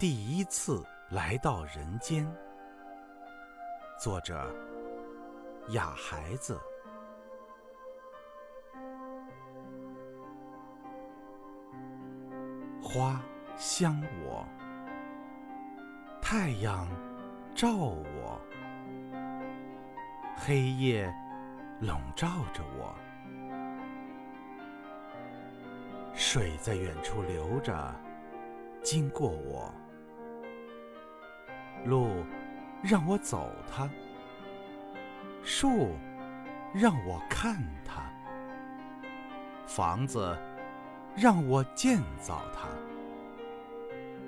第一次来到人间。作者：哑孩子。花香我，太阳照我，黑夜笼罩着我，水在远处流着，经过我，路让我走它，树让我看它，房子。让我建造它，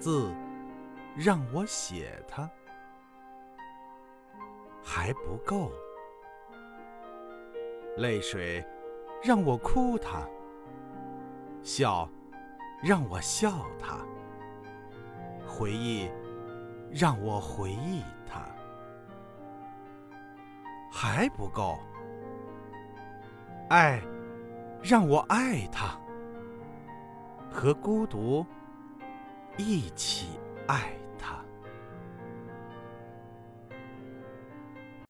字让我写它，还不够。泪水让我哭它，笑让我笑它，回忆让我回忆它，还不够。爱让我爱它。和孤独一起爱。